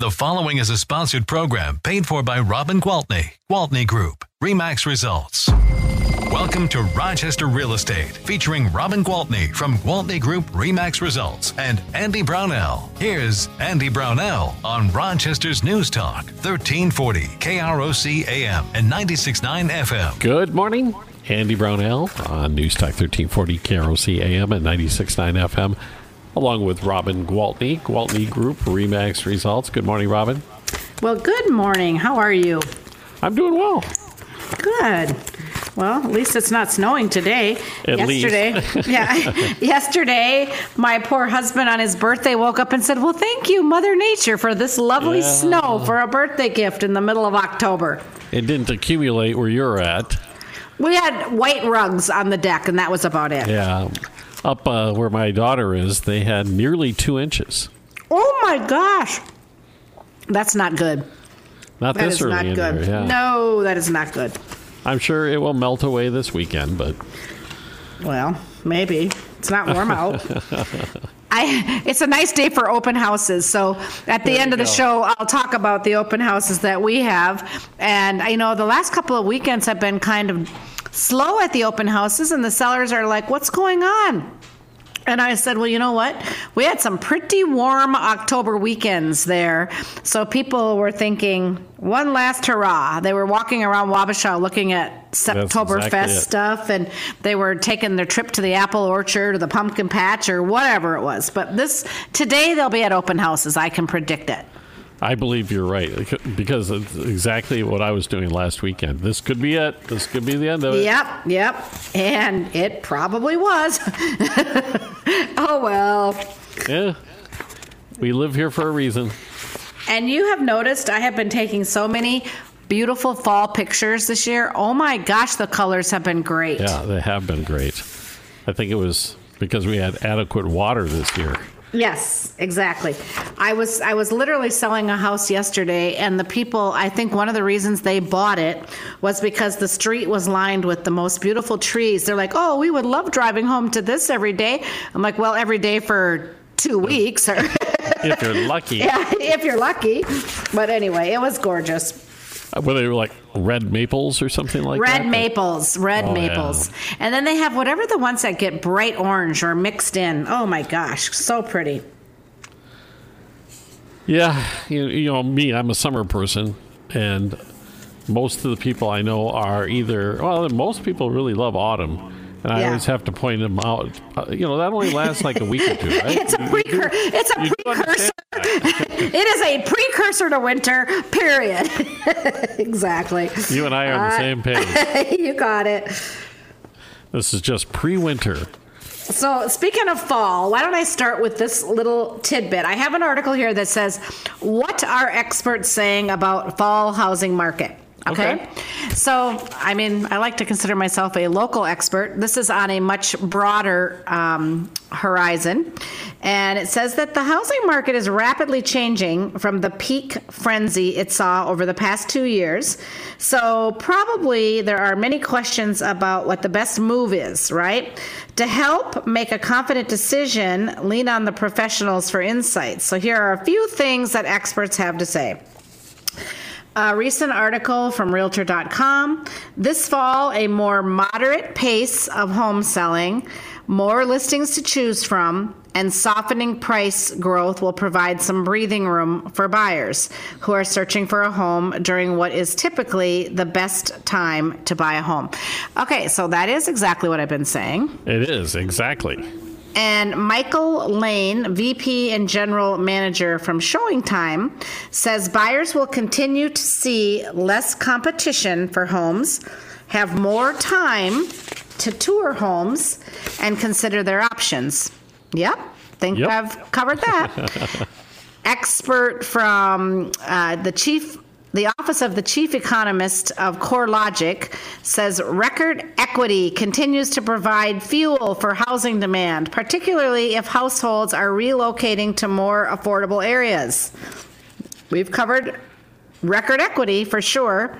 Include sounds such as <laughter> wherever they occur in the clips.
The following is a sponsored program paid for by Robin Gwaltney, Gwaltney Group, Remax Results. Welcome to Rochester Real Estate, featuring Robin Gwaltney from Gwaltney Group Remax Results and Andy Brownell. Here's Andy Brownell on Rochester's News Talk, 1340 KROC AM and 96.9 FM. Good morning. Andy Brownell on News Talk 1340 KROC AM and 96.9 FM, along with Robin Gwaltney, Gwaltney Group Remax Results. Good morning, Robin. Well, good morning. How are you? I'm doing well. Good. Well, at least it's not snowing today. At yesterday, <laughs> yeah, <laughs> yesterday, my poor husband on his birthday woke up and said, "Well, thank you, Mother Nature, for this lovely Yeah. snow for a birthday gift in the middle of October." It didn't accumulate where you're at. We had white rugs on the deck, and that was about it. Yeah. Up uh, where my daughter is, they had nearly two inches. Oh my gosh, that's not good. Not That this is early not in good. there. Yeah. No, that is not good. I'm sure it will melt away this weekend, but Well, maybe it's not warm out. <laughs> I, it's a nice day for open houses. So at the There end you of the go. show, I'll talk about the open houses that we have. And I know the last couple of weekends have been kind of slow at the open houses, and the sellers are like, "What's going on?" And I said, well, you know what? We had some pretty warm October weekends there. So people were thinking, one last hurrah. They were walking around Wabasha looking at Septoberfest exactly stuff, and they were taking their trip to the apple orchard or the pumpkin patch or whatever it was. But this today they'll be at open houses. I can predict it. I believe you're right because it's exactly what I was doing last weekend. This could be it. This could be the end of it. Yep, yep. And it probably was. <laughs> oh, well. Yeah. We live here for a reason. And you have noticed I have been taking so many beautiful fall pictures this year. Oh my gosh, the colors have been great. Yeah, they have been great. I think it was because we had adequate water this year. Yes, exactly. I was I was literally selling a house yesterday and the people I think one of the reasons they bought it was because the street was lined with the most beautiful trees. They're like, "Oh, we would love driving home to this every day." I'm like, "Well, every day for 2 weeks or If you're lucky. <laughs> yeah, if you're lucky." But anyway, it was gorgeous. Uh, were they like red maples or something like that? Red maples, red Oh, maples. And then they have whatever the ones that get bright orange or mixed in. Oh my gosh, so pretty. Yeah, you, you know me, I'm a summer person, and most of the people I know are either well, most people really love autumn, and I Yeah. always have to point them out. Uh, you know, that only lasts like a week or two, right? <laughs> It's a You- you precur- do- it's a you precursor. <laughs> It is a precursor to winter, period. <laughs> exactly. You and I are on the Uh, same page. you got it. This is just pre-winter. So, speaking of fall, why don't I start with this little tidbit? I have an article here that says, What are experts saying about fall housing market? Okay. Okay. So, I mean, I like to consider myself a local expert. This is on a much broader um, horizon. And it says that the housing market is rapidly changing from the peak frenzy it saw over the past two years. So, probably there are many questions about what the best move is, right? To help make a confident decision, lean on the professionals for insights. So, here are a few things that experts have to say. A recent article from Realtor.com. This fall, a more moderate pace of home selling, more listings to choose from, and softening price growth will provide some breathing room for buyers who are searching for a home during what is typically the best time to buy a home. Okay, so that is exactly what I've been saying. It is exactly. And Michael Lane, VP and General Manager from ShowingTime, says buyers will continue to see less competition for homes, have more time to tour homes, and consider their options. Yep, think Yep. I've covered that. <laughs> Expert from uh, the chief. The Office of the Chief Economist of CoreLogic says record equity continues to provide fuel for housing demand, particularly if households are relocating to more affordable areas. We've covered record equity for sure.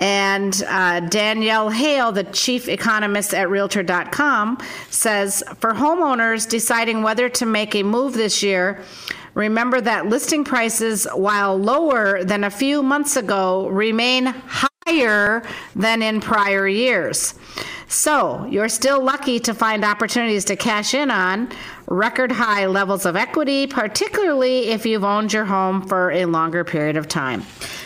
And uh, Danielle Hale, the chief economist at Realtor.com, says for homeowners deciding whether to make a move this year, Remember that listing prices, while lower than a few months ago, remain higher than in prior years. So, you're still lucky to find opportunities to cash in on record high levels of equity, particularly if you've owned your home for a longer period of time.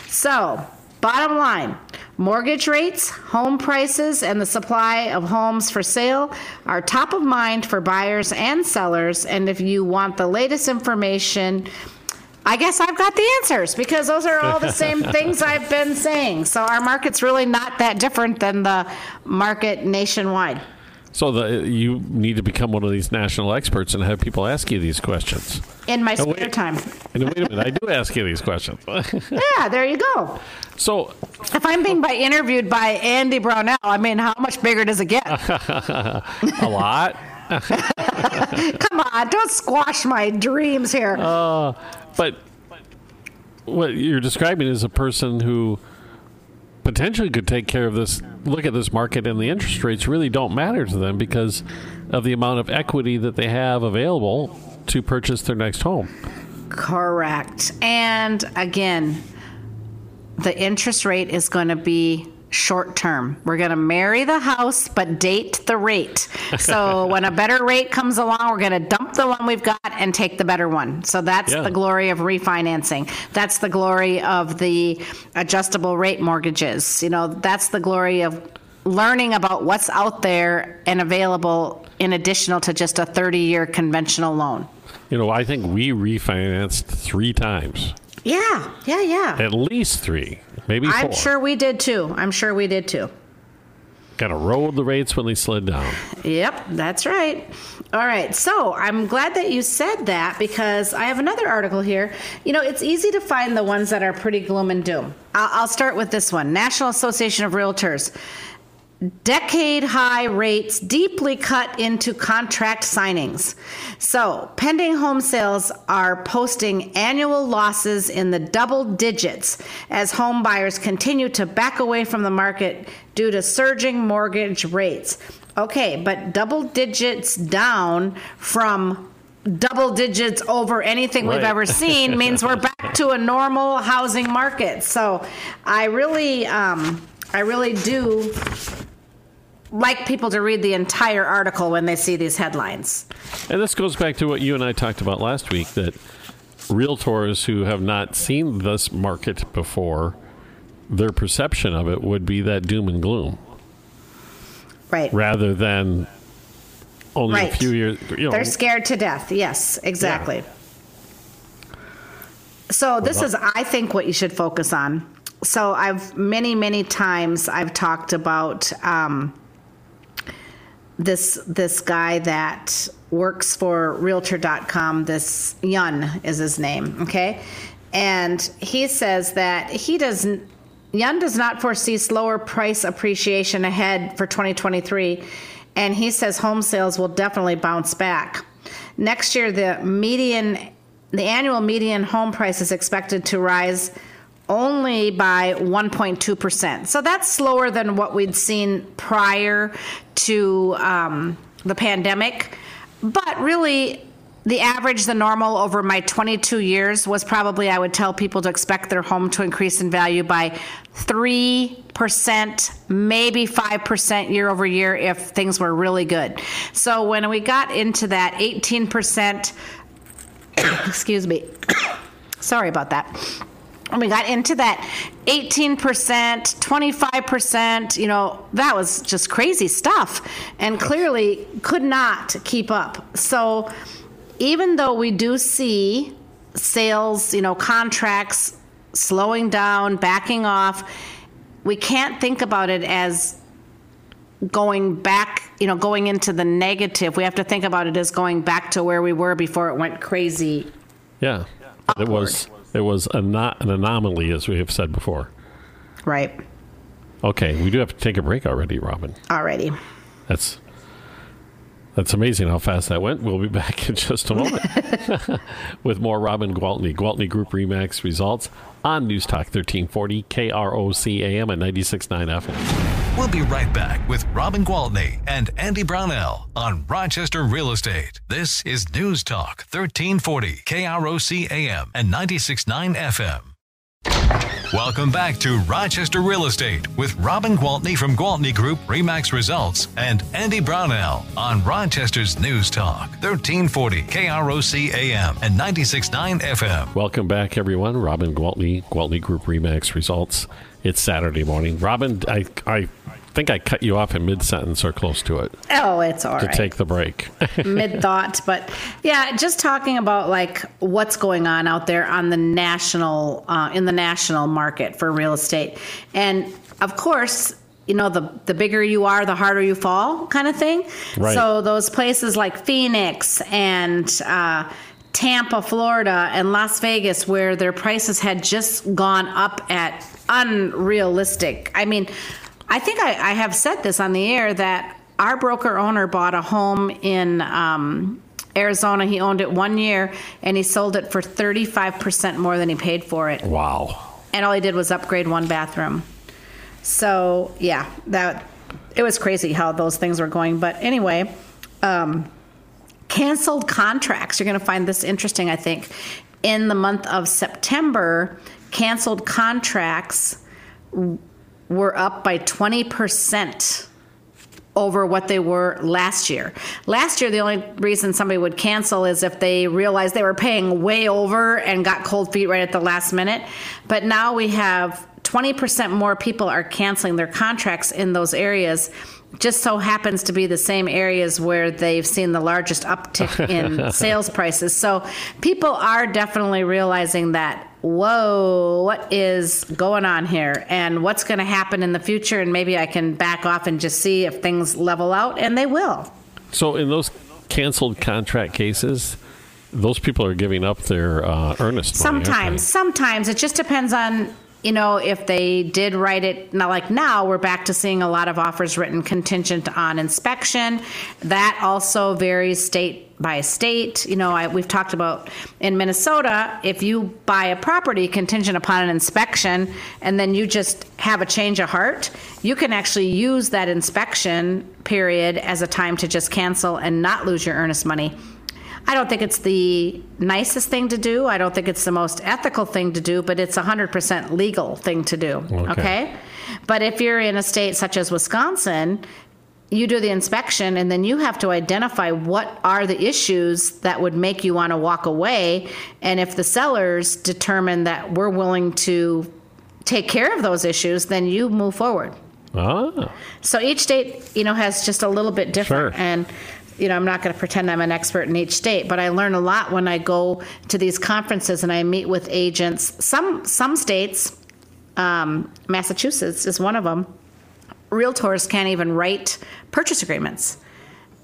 So, bottom line mortgage rates, home prices, and the supply of homes for sale are top of mind for buyers and sellers. And if you want the latest information, I guess I've got the answers because those are all the <laughs> same things I've been saying. So our market's really not that different than the market nationwide. So the, you need to become one of these national experts and have people ask you these questions. In my spare wait. time. And wait a minute, I do ask you these questions. <laughs> Yeah, there you go. so If I'm being by interviewed by Andy Brownell, I mean, how much bigger does it get? <laughs> a lot. <laughs> Come on, don't squash my dreams here. Uh, but what you're describing is a person who potentially could take care of this. Look at this market, and the interest rates really don't matter to them because of the amount of equity that they have available to purchase their next home. Correct. And again, the interest rate is going to be short term. We're going to marry the house, but date the rate. So <laughs> when a better rate comes along, we're going to dump the one we've got and take the better one. So that's Yeah. the glory of refinancing. That's the glory of the adjustable rate mortgages. You know, that's the glory of learning about what's out there and available in additional to just a 30 year conventional loan. You know, I think we refinanced three times, Yeah, yeah, yeah. at least three, maybe 4 I'm sure we did too. I'm sure we did too. Got to roll the rates when they slid down. Yep, that's right. All right, so I'm glad that you said that because I have another article here. You know, it's easy to find the ones that are pretty gloom and doom. I'll, I'll start with this one National Association of Realtors. Decade high rates deeply cut into contract signings. So, pending home sales are posting annual losses in the double digits as home buyers continue to back away from the market due to surging mortgage rates. Okay, but double digits down from double digits over anything we've ever seen <laughs> means we're back to a normal housing market. So, I really, um, I really do like people to read the entire article when they see these headlines. And this goes back to what you and I talked about last week that realtors who have not seen this market before, their perception of it would be that doom and gloom Right. rather than only Right. a few years. You know, They're scared to death. Yes, exactly. So this is I think what you should focus on. So I've many many times I've talked about um, this this guy that works for realtor.com this Yun is his name, okay? And he says that he doesn't Yun does not foresee slower price appreciation ahead for 2023 and he says home sales will definitely bounce back. Next year the median the annual median home price is expected to rise only by 1.2%. So that's slower than what we'd seen prior to um, the pandemic. But really, the average, the normal over my 22 years was probably, I would tell people to expect their home to increase in value by 3%, maybe 5% year over year if things were really good. So when we got into that 18%, <coughs> excuse me, <coughs> sorry about that we got into that 18%, 25%, you know, that was just crazy stuff and clearly could not keep up. So even though we do see sales, you know, contracts slowing down, backing off, we can't think about it as going back, you know, going into the negative. We have to think about it as going back to where we were before it went crazy. yeah, it was it was a not an anomaly, as we have said before. Right. Okay, we do have to take a break already, Robin. Already. That's that's amazing how fast that went. We'll be <laughs> back in just a moment <laughs> with more Robin Gwaltney, Gwaltney Group Remax results on News Talk 1340 KROC AM at 96.9 FM. We'll be right back with Robin Gwaltney and Andy Brownell on Rochester Real Estate. This is News Talk 1340 KROC AM and 96.9 FM. Welcome back to Rochester Real Estate with Robin Gwaltney from Gwaltney Group Remax Results and Andy Brownell on Rochester's News Talk 1340 KROC AM and 96.9 FM. Welcome back, everyone. Robin Gwaltney, Gwaltney Group Remax Results. It's Saturday morning. Robin, I, I think I cut you off in mid sentence or close to it Oh, it's all to right. take the break. <laughs> Mid thought, but yeah, just talking about like what's going on out there on the national, uh, in the national market for real estate, and of course. You know, the the bigger you are, the harder you fall, kind of thing. Right. So those places like Phoenix and uh, Tampa, Florida, and Las Vegas, where their prices had just gone up at unrealistic. I mean, I think I, I have said this on the air that our broker owner bought a home in um, Arizona. He owned it one year and he sold it for 35% more than he paid for it. wow. And all he did was upgrade one bathroom. So, yeah, that it was crazy how those things were going. But anyway, um, canceled contracts. You're going to find this interesting, I think. In the month of September, canceled contracts were up by 20% over what they were last year. Last year, the only reason somebody would cancel is if they realized they were paying way over and got cold feet right at the last minute. But now we have 20% more people are canceling their contracts in those areas. Just so happens to be the same areas where they've seen the largest uptick in <laughs> sales prices. So people are definitely realizing that whoa, what is going on here and what's going to happen in the future? And maybe I can back off and just see if things level out, and they will. So, in those canceled contract cases, those people are giving up their uh, earnest money. Sometimes, sometimes it just depends on you know if they did write it. Now, like now, we're back to seeing a lot of offers written contingent on inspection. That also varies state by state. You know, I, we've talked about in Minnesota, if you buy a property contingent upon an inspection, and then you just have a change of heart, you can actually use that inspection period as a time to just cancel and not lose your earnest money. I don't think it's the nicest thing to do. I don't think it's the most ethical thing to do, but it's a 100% legal thing to do. Okay. Okay. But if you're in a state such as Wisconsin, you do the inspection and then you have to identify what are the issues that would make you want to walk away. And if the sellers determine that we're willing to take care of those issues, then you move forward. Ah, So each state, you know, has just a little bit different. Sure. And, you know, I'm not going to pretend I'm an expert in each state, but I learn a lot when I go to these conferences and I meet with agents. Some some states, um, Massachusetts is one of them. Realtors can't even write purchase agreements.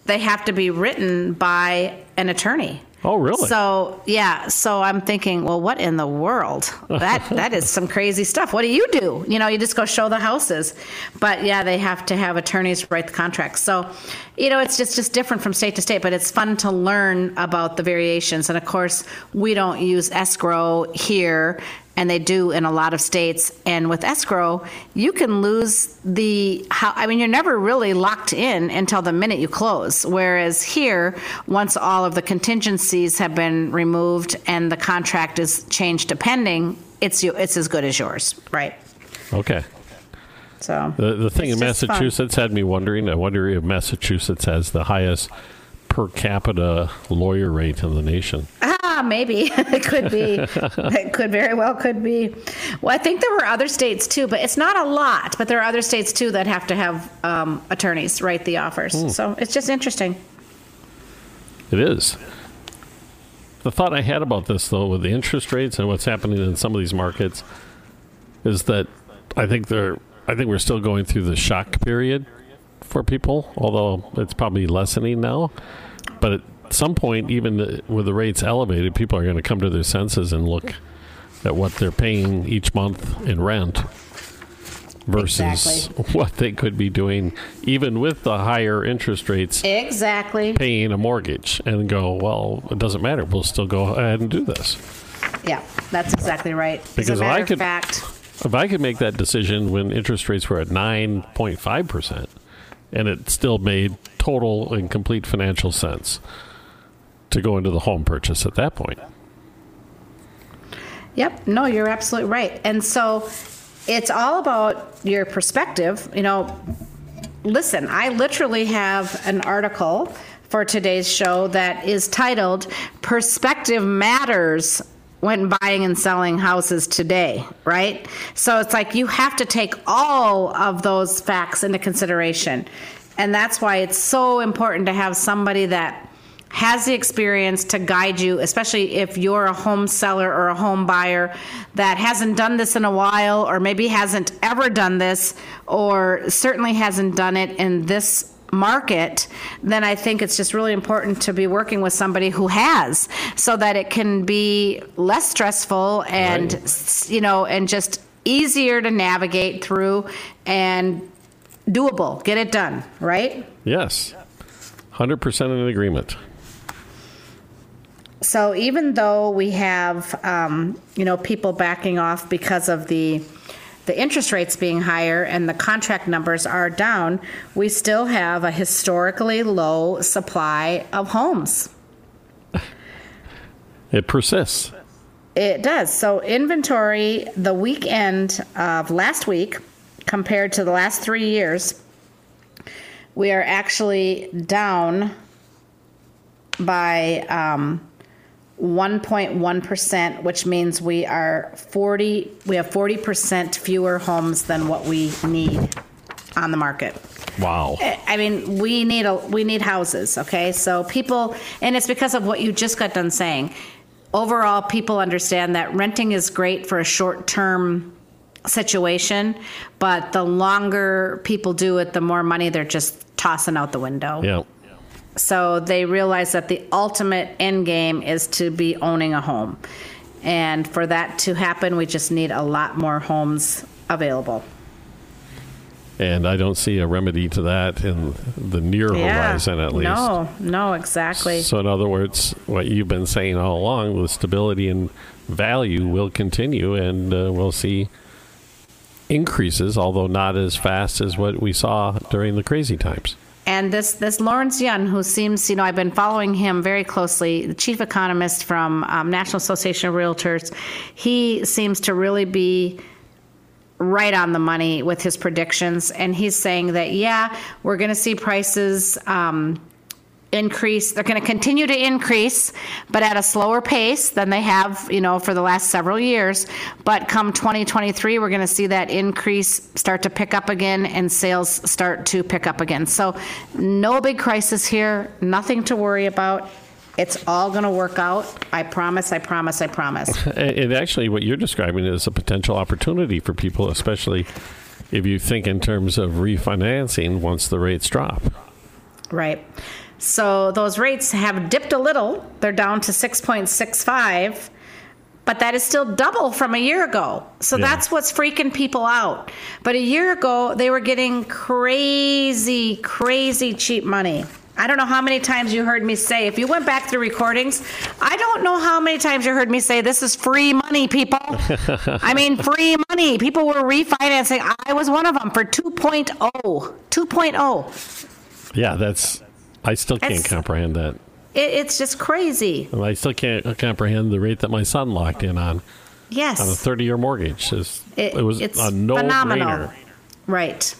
They have to be written by an attorney. Oh, really? So yeah, so I'm thinking, well, what in the world? That <laughs> that is some crazy stuff. What do you do? You know, you just go show the houses, but yeah, they have to have attorneys write the contracts. So, you know, it's just just different from state to state, but it's fun to learn about the variations. And of course, we don't use escrow here. And they do in a lot of states. And with escrow, you can lose the. How, I mean, you're never really locked in until the minute you close. Whereas here, once all of the contingencies have been removed and the contract is changed to pending, it's you. It's as good as yours, right? okay. So The, the thing in just fun. Massachusetts had me wondering. I wonder if Massachusetts has the highest per capita lawyer rate in the nation. Ah, maybe <laughs> it could be. <laughs> it could very well could be. Well, I think there were other states too, but it's not a lot. But there are other states too that have to have um, attorneys write the offers. So it's just interesting. It is. The thought I had about this, though, with the interest rates and what's happening in some of these markets, is that I think they're. I think we're still going through the shock period for people, although it's probably lessening now. But at some point, even with the rates elevated, people are going to come to their senses and look at what they're paying each month in rent versus Exactly. <laughs> what they could be doing, even with the higher interest rates Exactly. paying a mortgage and go, well, it doesn't matter. We'll still go ahead and do this. Yeah, that's exactly right. Because I could- fact, if I could make that decision when interest rates were at 9.5%, and it still made total and complete financial sense to go into the home purchase at that point. Yep. No, you're absolutely right. And so it's all about your perspective. You know, listen, I literally have an article for today's show that is titled Perspective Matters when buying and selling houses today, right? So it's like you have to take all of those facts into consideration. And that's why it's so important to have somebody that has the experience to guide you, especially if you're a home seller or a home buyer that hasn't done this in a while, or maybe hasn't ever done this, or certainly hasn't done it in this market, then I think it's just really important to be working with somebody who has so that it can be less stressful and, right. you know, and just easier to navigate through and doable. Get it done, right? Yes. 100% in agreement. So even though we have, um, you know, people backing off because of the the interest rates being higher and the contract numbers are down, we still have a historically low supply of homes. It persists. It does. So inventory the weekend of last week compared to the last three years, we are actually down by um, 1.1%, which means we are 40 we have 40% fewer homes than what we need on the market. Wow. Eh, I mean, we need a we need houses, okay? So people and it's because of what you just got done saying. Overall, people understand that renting is great for a short-term situation, but the longer people do it, the more money they're just tossing out the window. Yeah. So they realize that the ultimate end game is to be owning a home. And for that to happen, we just need a lot more homes available. And I don't see a remedy to that in the near yeah, horizon, at least. No, no, exactly. So, in other words, what you've been saying all along, the stability and value will continue, and uh, we'll see increases, although not as fast as what we saw during the crazy times. And this this Lawrence Yun, who seems, you know, I've been following him very closely, the chief economist from um, National Association of Realtors, he seems to really be right on the money with his predictions, and he's saying that yeah, we're going to see prices. Um, increase they're going to continue to increase but at a slower pace than they have you know for the last several years but come 2023 we're going to see that increase start to pick up again and sales start to pick up again so no big crisis here nothing to worry about it's all going to work out. I promise, I promise, I promise. <laughs> And actually, what you're describing is a potential opportunity for people, especially if you think in terms of refinancing once the rates drop. Right. So those rates have dipped a little. They're down to 6.65, but that is still double from a year ago. So yeah. that's what's freaking people out. But a year ago, they were getting crazy, crazy cheap money. I don't know how many times you heard me say, if you went back through recordings, I don't know how many times you heard me say, this is free money, people. <laughs> I mean, free money. People were refinancing. I was one of them for 2.0. 2.0. Yeah, that's I still can't it's, comprehend that. It, it's just crazy. I still can't comprehend the rate that my son locked in on. Yes. On a 30 year mortgage. It's, it, it was a no brainer. Right.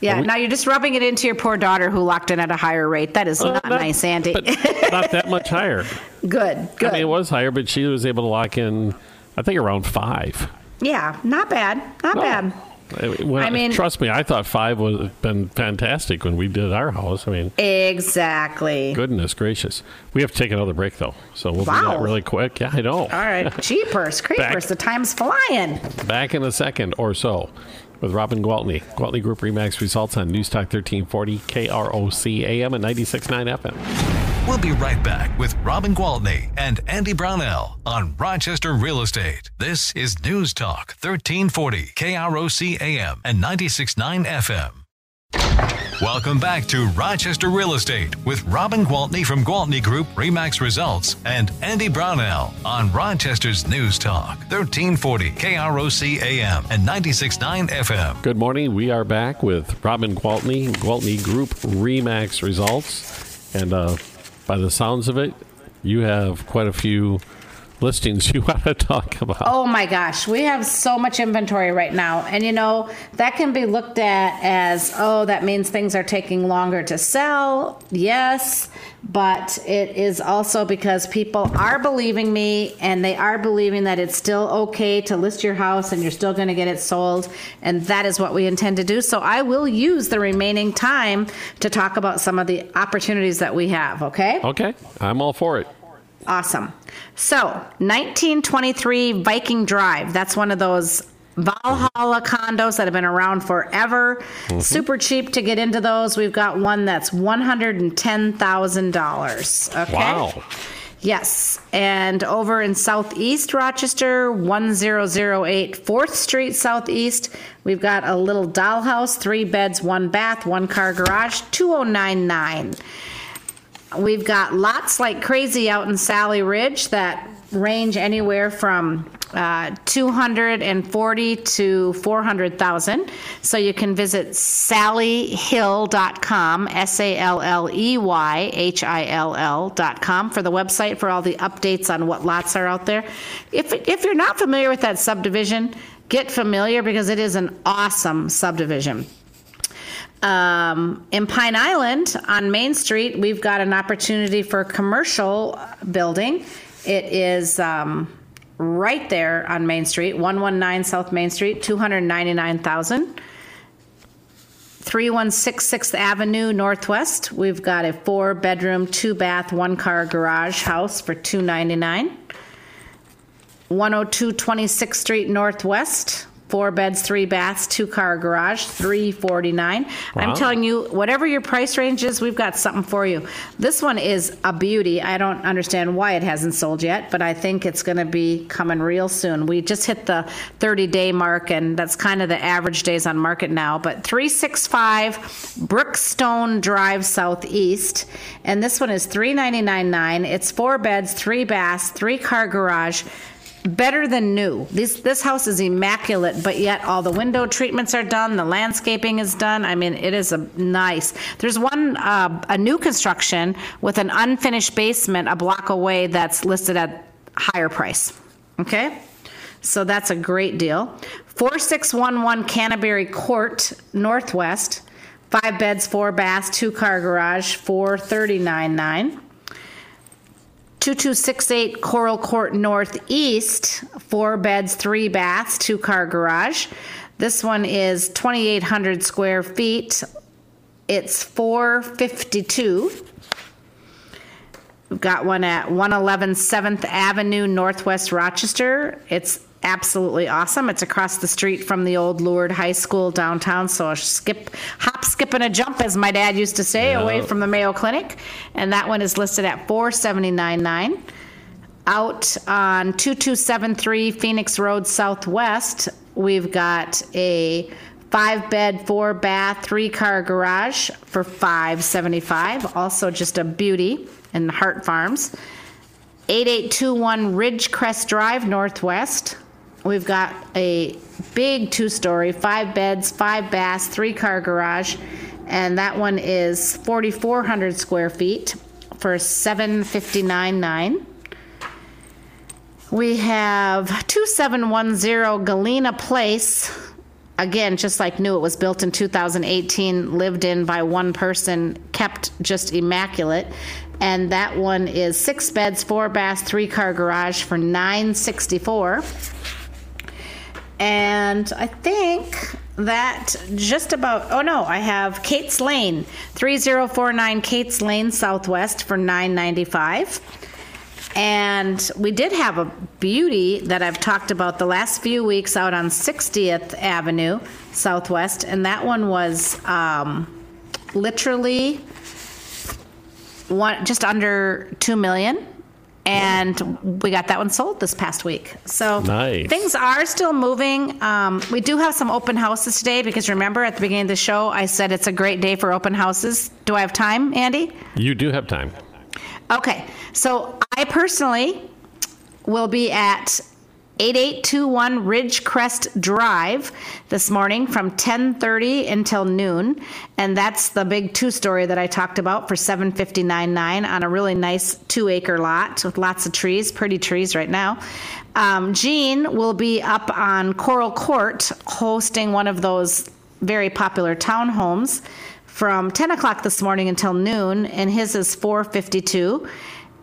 Yeah, we, now you're just rubbing it into your poor daughter who locked in at a higher rate. That is uh, not, not, nice, Andy. not that much higher. Good, <laughs> good. I mean, it was higher, but she was able to lock in, I think, around five. Yeah, not bad. Not no. bad. Uh, when I mean, trust me, I thought five was been fantastic when we did our house. I mean, exactly. Goodness gracious, we have to take another break though, so we'll wow. do that really quick. Yeah, I know. All right, <laughs> cheapers, creepers, the time's flying. Back in a second or so with Robin Gwaltney. Gwaltney Group Remax results on News Talk 1340 KROC AM and 96.9 FM. We'll be right back with Robin Gwaltney and Andy Brownell on Rochester Real Estate. This is News Talk 1340 KROC AM and 96.9 FM. Welcome back to Rochester Real Estate with Robin Gwaltney from Gwaltney Group Remax Results and Andy Brownell on Rochester's News Talk, 1340 KROC AM and 96.9 FM. Good morning. We are back with Robin Gwaltney, Gwaltney Group Remax Results. And uh, by the sounds of it, you have quite a few listings you <laughs> want to talk about. Oh my gosh, we have so much inventory right now. And you know, that can be looked at as, oh, that means things are taking longer to sell. Yes, but it is also because people are believing me and they are believing that it's still okay to list your house and you're still going to get it sold. And that is what we intend to do. So I will use the remaining time to talk about some of the opportunities that we have, okay? Okay, I'm all for it. Awesome. So, 1923 Viking Drive. That's one of those Valhalla condos that have been around forever. Mm-hmm. Super cheap to get into those. We've got one that's $110,000. Okay. Wow. Yes. And over in Southeast Rochester, 1008 4th Street Southeast, we've got a little dollhouse, three beds, one bath, one car garage, 2099. We've got lots like crazy out in Salley Ridge that range anywhere from uh, 240 to 400,000. So you can visit salleyhill.com, S A L L E Y H I L L.com for the website for all the updates on what lots are out there. If, if you're not familiar with that subdivision, get familiar because it is an awesome subdivision. Um, in Pine Island on Main Street, we've got an opportunity for commercial building. It is um, right there on Main Street, 119 South Main Street, 299,000. 316 6th Avenue Northwest, we've got a four bedroom, two bath, one car garage house for 299. 102 26th Street Northwest, four beds, three baths, two car garage, three forty nine. Wow. I'm telling you, whatever your price range is, we've got something for you. This one is a beauty. I don't understand why it hasn't sold yet, but I think it's going to be coming real soon. We just hit the 30 day mark, and that's kind of the average days on market now. But 365 Brookstone Drive Southeast, and this one is 399.9. It's four beds, three baths, three car garage better than new. This this house is immaculate, but yet all the window treatments are done, the landscaping is done. I mean, it is a nice. There's one uh, a new construction with an unfinished basement a block away that's listed at higher price. Okay? So that's a great deal. 4611 Canterbury Court Northwest, 5 beds, 4 baths, 2 car garage, 4399. 2268 Coral Court Northeast, four beds, three baths, two car garage. This one is 2,800 square feet. It's 452. We've got one at 111 7th Avenue, Northwest Rochester. It's absolutely awesome. It's across the street from the old Lourdes High School downtown. So a skip, hop, skip, and a jump, as my dad used to say, yeah. away from the Mayo Clinic. And that one is listed at four seventy nine nine. Out on 2273 Phoenix Road Southwest, we've got a five bed, four bath, three car garage for 575. Also just a beauty in Hart Farms. 8821 Ridgecrest Drive Northwest. We've got a big two story, five beds, five baths, three car garage, and that one is 4,400 square feet for 759.9. We have 2710 Galena Place. Again, just like new, it was built in 2018, lived in by one person, kept just immaculate. And that one is six beds, four baths, three car garage for 964. And I think that just about, oh no, I have Kate's Lane, 3049 Kate's Lane Southwest for 995. And we did have a beauty that I've talked about the last few weeks out on 60th Avenue Southwest, and that one was um, literally one just under two million and we got that one sold this past week. So Nice. things are still moving. Um, we do have some open houses today because remember at the beginning of the show I said it's a great day for open houses. Do I have time, Andy? You do have time. Okay, so I personally will be at 8821 Ridgecrest Drive this morning from 10:30 until noon, and that's the big two-story that I talked about for 759.9 on a really nice two-acre lot with lots of trees, pretty trees right now. Um, Gene will be up on Coral Court hosting one of those very popular townhomes from 10 o'clock this morning until noon, and his is 452.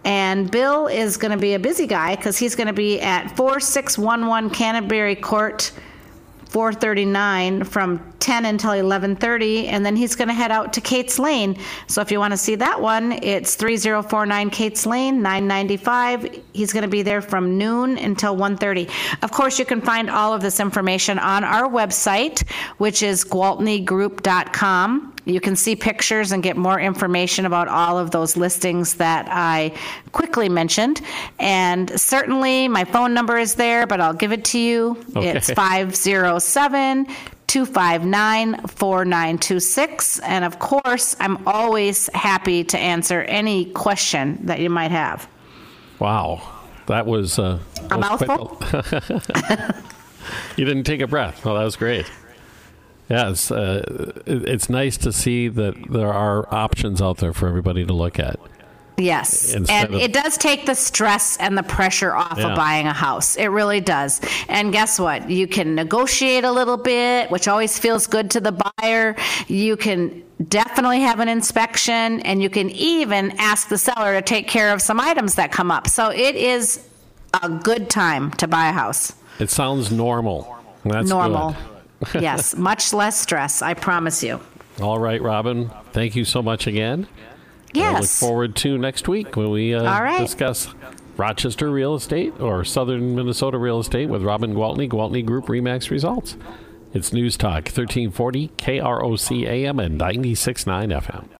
And Bill is going to be a busy guy because he's going to be at 4611 Canterbury Court, 439 from 10 until 11:30 and then he's going to head out to Kate's Lane. So if you want to see that one, it's 3049 Kate's Lane, 995. He's going to be there from noon until 1:30. Of course, you can find all of this information on our website, which is gwaltneygroup.com. You can see pictures and get more information about all of those listings that I quickly mentioned. And certainly my phone number is there, but I'll give it to you. Okay. It's 507 259 4926. And of course, I'm always happy to answer any question that you might have. Wow, that was uh, A mouthful? <laughs> you didn't take a breath. Well, that was great. Yeah, it's, uh, it's nice to see that there are options out there for everybody to look at. Yes. Instead and of- it does take the stress and the pressure off Yeah. of buying a house. It really does. And guess what? You can negotiate a little bit, which always feels good to the buyer. You can definitely have an inspection and you can even ask the seller to take care of some items that come up. So it is a good time to buy a house. It sounds normal. That's Normal. good. Yes, much less stress, I promise you. All right, Robin. Thank you so much again. I look forward to next week when we uh, All right. discuss Rochester real estate or Southern Minnesota real estate with Robin Gwaltney, Gwaltney Group Remax results. It's News Talk 1340 KROC AM and 96.9 FM.